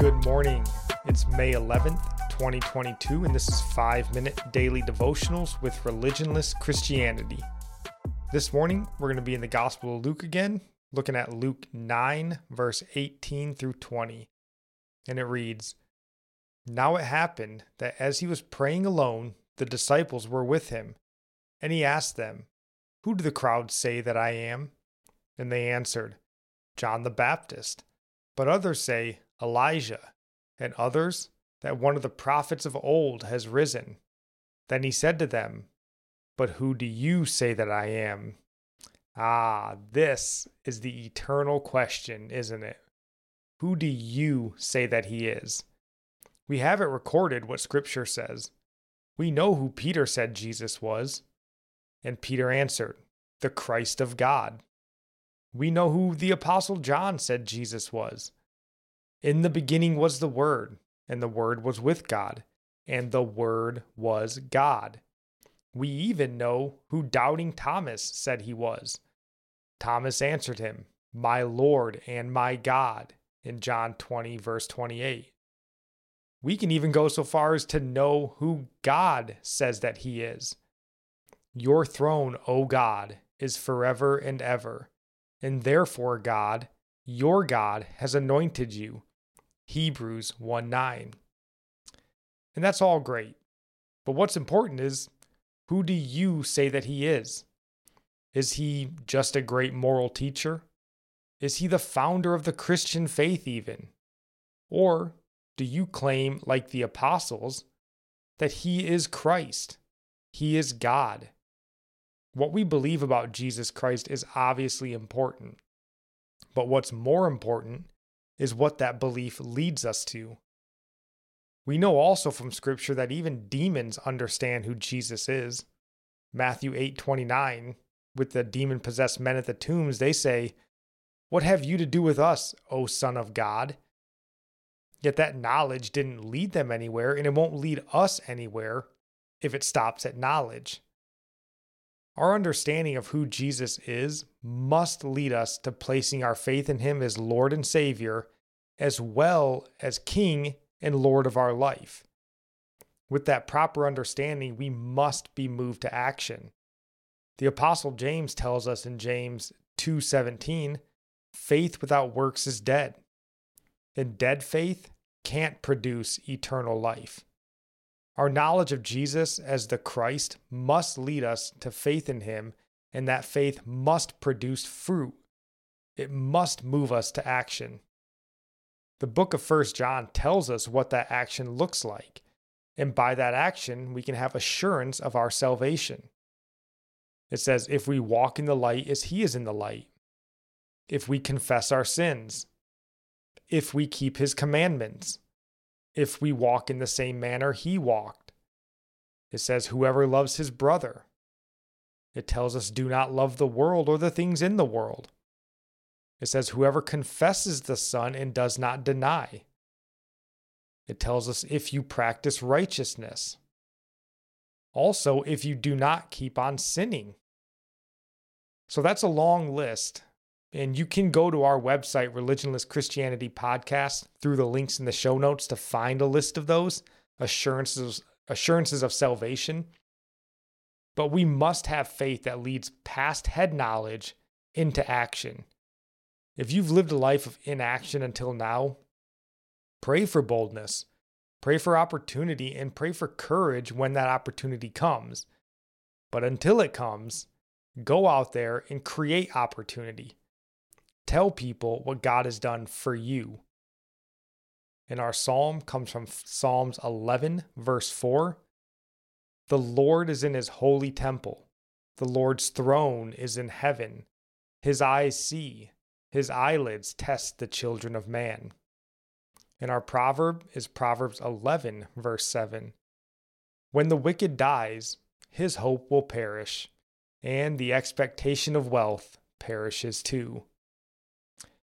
Good morning. It's May 11th, 2022, and this is 5 Minute Daily Devotionals with Religionless Christianity. This morning, we're going to be in the Gospel of Luke again, looking at Luke 9, verse 18 through 20. And it reads Now it happened that as he was praying alone, the disciples were with him, and he asked them, Who do the crowds say that I am? And they answered, John the Baptist. But others say, Elijah, and others that one of the prophets of old has risen. Then he said to them, But who do you say that I am? Ah, this is the eternal question, isn't it? Who do you say that he is? We have it recorded what Scripture says. We know who Peter said Jesus was. And Peter answered, The Christ of God. We know who the Apostle John said Jesus was. In the beginning was the Word, and the Word was with God, and the Word was God. We even know who doubting Thomas said he was. Thomas answered him, My Lord and my God, in John 20, verse 28. We can even go so far as to know who God says that he is. Your throne, O God, is forever and ever, and therefore, God, your God, has anointed you Hebrews 1 9. And that's all great. But what's important is who do you say that he is? Is he just a great moral teacher? Is he the founder of the Christian faith, even? Or do you claim, like the apostles, that he is Christ? He is God. What we believe about Jesus Christ is obviously important. But what's more important is what that belief leads us to. We know also from scripture that even demons understand who Jesus is. Matthew 8:29 with the demon possessed men at the tombs they say, "What have you to do with us, O son of God?" Yet that knowledge didn't lead them anywhere and it won't lead us anywhere if it stops at knowledge. Our understanding of who Jesus is must lead us to placing our faith in him as Lord and Savior, as well as King and Lord of our life. With that proper understanding, we must be moved to action. The apostle James tells us in James 2:17, faith without works is dead. And dead faith can't produce eternal life. Our knowledge of Jesus as the Christ must lead us to faith in him, and that faith must produce fruit. It must move us to action. The book of 1 John tells us what that action looks like, and by that action, we can have assurance of our salvation. It says, If we walk in the light as he is in the light, if we confess our sins, if we keep his commandments, if we walk in the same manner he walked. It says, Whoever loves his brother. It tells us, Do not love the world or the things in the world. It says, Whoever confesses the Son and does not deny. It tells us if you practice righteousness. Also, if you do not keep on sinning. So that's a long list. And you can go to our website, Religionless Christianity Podcast, through the links in the show notes to find a list of those assurances, assurances of salvation. But we must have faith that leads past head knowledge into action. If you've lived a life of inaction until now, pray for boldness, pray for opportunity, and pray for courage when that opportunity comes. But until it comes, go out there and create opportunity. Tell people what God has done for you. And our psalm comes from Psalms 11, verse 4. The Lord is in his holy temple. The Lord's throne is in heaven. His eyes see, his eyelids test the children of man. And our proverb is Proverbs 11, verse 7. When the wicked dies, his hope will perish, and the expectation of wealth perishes too.